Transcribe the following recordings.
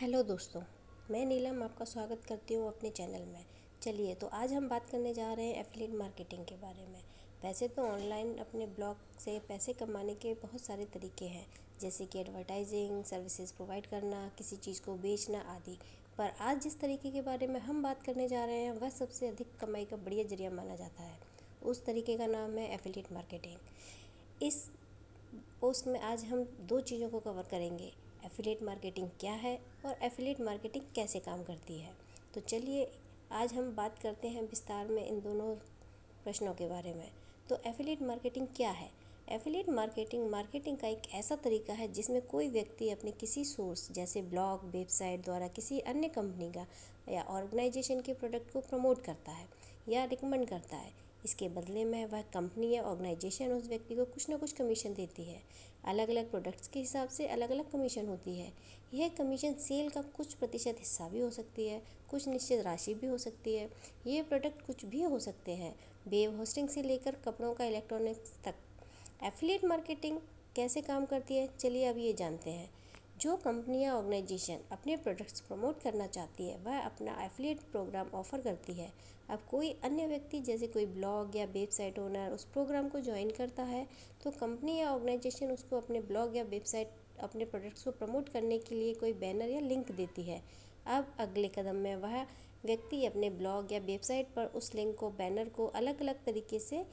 Hello दोस्तों, मैं नीलम आपका स्वागत करती हूँ अपने चैनल में। चलिए तो आज हम बात करने जा रहे हैं एफिलिएट मार्केटिंग के बारे में। वैसे तो ऑनलाइन अपने ब्लॉग से पैसे कमाने के बहुत सारे तरीके हैं, जैसे कि एडवर्टाइजिंग सर्विसेज़ प्रोवाइड करना, किसी चीज़ को बेचना आदि। पर आज जिस तरीके के बारे में हम बात करने जा रहे हैं, वह सबसे अधिक कमाई का बढ़िया ज़रिया माना जाता है। उस तरीके का नाम है एफिलिएट मार्केटिंग इस पोस्ट में आज हम दो चीज़ों को कवर करेंगे। एफिलेट मार्केटिंग क्या है और एफिलेट मार्केटिंग कैसे काम करती है? तो चलिए, आज हम बात करते हैं विस्तार में इन दोनों प्रश्नों के बारे में। तो एफिलेट मार्केटिंग क्या है? एफिलेट मार्केटिंग मार्केटिंग का एक ऐसा तरीका है जिसमें कोई व्यक्ति अपने किसी सोर्स, जैसे ब्लॉग, वेबसाइट द्वारा किसी अन्य कंपनी का या ऑर्गेनाइजेशन के प्रोडक्ट को प्रमोट करता है या रिकमेंड करता है। इसके बदले में वह कंपनी या ऑर्गेनाइजेशन उस व्यक्ति को कुछ ना कुछ कमीशन देती है। अलग अलग प्रोडक्ट्स के हिसाब से अलग अलग कमीशन होती है। यह कमीशन सेल का कुछ प्रतिशत हिस्सा भी हो सकती है, कुछ निश्चित राशि भी हो सकती है। ये प्रोडक्ट कुछ भी हो सकते हैं। वेब होस्टिंग से लेकर कपड़ों का इलेक्ट्रॉनिक्स तक। एफिलिएट मार्केटिंग कैसे काम करती है? चलिए अब ये जानते हैं। जो कंपनी या ऑर्गेनाइजेशन अपने प्रोडक्ट्स प्रमोट करना चाहती है, वह अपना एफिलिएट प्रोग्राम ऑफ़र करती है। अब कोई अन्य व्यक्ति, जैसे कोई ब्लॉग या वेबसाइट ओनर, उस प्रोग्राम को ज्वाइन करता है तो कंपनी या ऑर्गेनाइजेशन उसको अपने ब्लॉग या वेबसाइट, अपने प्रोडक्ट्स को प्रमोट करने के लिए कोई बैनर या लिंक देती है। अब अगले कदम में वह व्यक्ति अपने ब्लॉग या वेबसाइट पर उस लिंक को, बैनर को अलग अलग तरीके से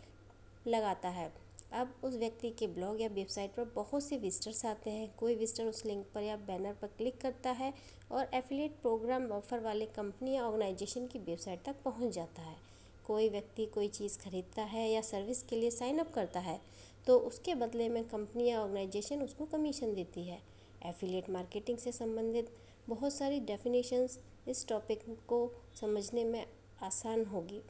लगाता है। अब उस व्यक्ति के ब्लॉग या वेबसाइट पर बहुत से विजिटर्स आते हैं। कोई विजिटर उस लिंक पर या बैनर पर क्लिक करता है और एफिलिएट प्रोग्राम ऑफ़र वाले कंपनी या ऑर्गेनाइजेशन की वेबसाइट तक पहुँच जाता है। कोई व्यक्ति कोई चीज़ खरीदता है या सर्विस के लिए साइन अप करता है तो उसके बदले में कंपनी या ऑर्गेनाइजेशन उसको कमीशन देती है। एफिलिएट मार्केटिंग से संबंधित बहुत सारी डेफिनेशंस इस टॉपिक को समझने में आसान होगी।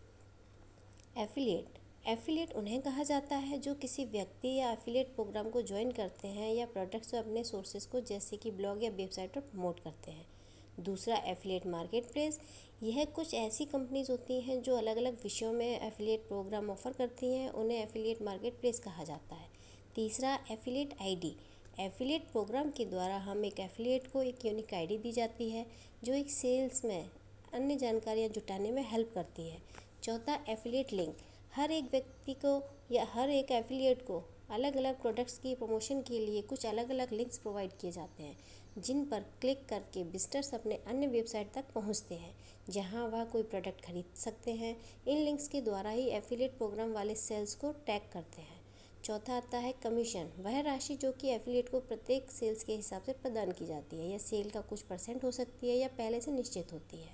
एफिलिएट एफिलिएट उन्हें कहा जाता है जो किसी व्यक्ति या एफिलिएट प्रोग्राम को ज्वाइन करते हैं या प्रोडक्ट्स और अपने सोर्सेज को जैसे कि ब्लॉग या वेबसाइट पर प्रमोट करते हैं। दूसरा एफिलिएट मार्केट प्लेस यह कुछ ऐसी कंपनीज़ होती हैं जो अलग अलग विषयों में एफिलिएट प्रोग्राम ऑफ़र करती हैं, उन्हें एफिलिएट मार्केट प्लेस कहा जाता है। तीसरा एफिलिएट आईडी एफिलिएट प्रोग्राम के द्वारा हम एक एफिलिएट को एक यूनिक आईडी दी जाती है, जो एक सेल्स में अन्य जानकारियाँ जुटाने में हेल्प करती है। चौथा एफिलिएट लिंक हर एक व्यक्ति को या हर एक एफिलिएट को अलग अलग प्रोडक्ट्स की प्रमोशन के लिए कुछ अलग अलग लिंक्स प्रोवाइड किए जाते हैं, जिन पर क्लिक करके विजिटर्स अपने अन्य वेबसाइट तक पहुँचते हैं, जहाँ वह कोई प्रोडक्ट खरीद सकते हैं। इन लिंक्स के द्वारा ही एफिलिएट प्रोग्राम वाले सेल्स को टैग करते हैं। चौथा आता है कमीशन वह राशि जो कि एफिलिएट को प्रत्येक सेल्स के हिसाब से प्रदान की जाती है यह सेल का कुछ परसेंट हो सकती है या पहले से निश्चित होती है।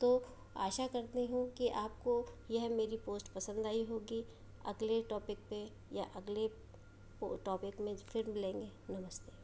तो आशा करती हूँ कि आपको यह मेरी पोस्ट पसंद आई होगी। अगले टॉपिक पे या अगले टॉपिक में फिर मिलेंगे। नमस्ते।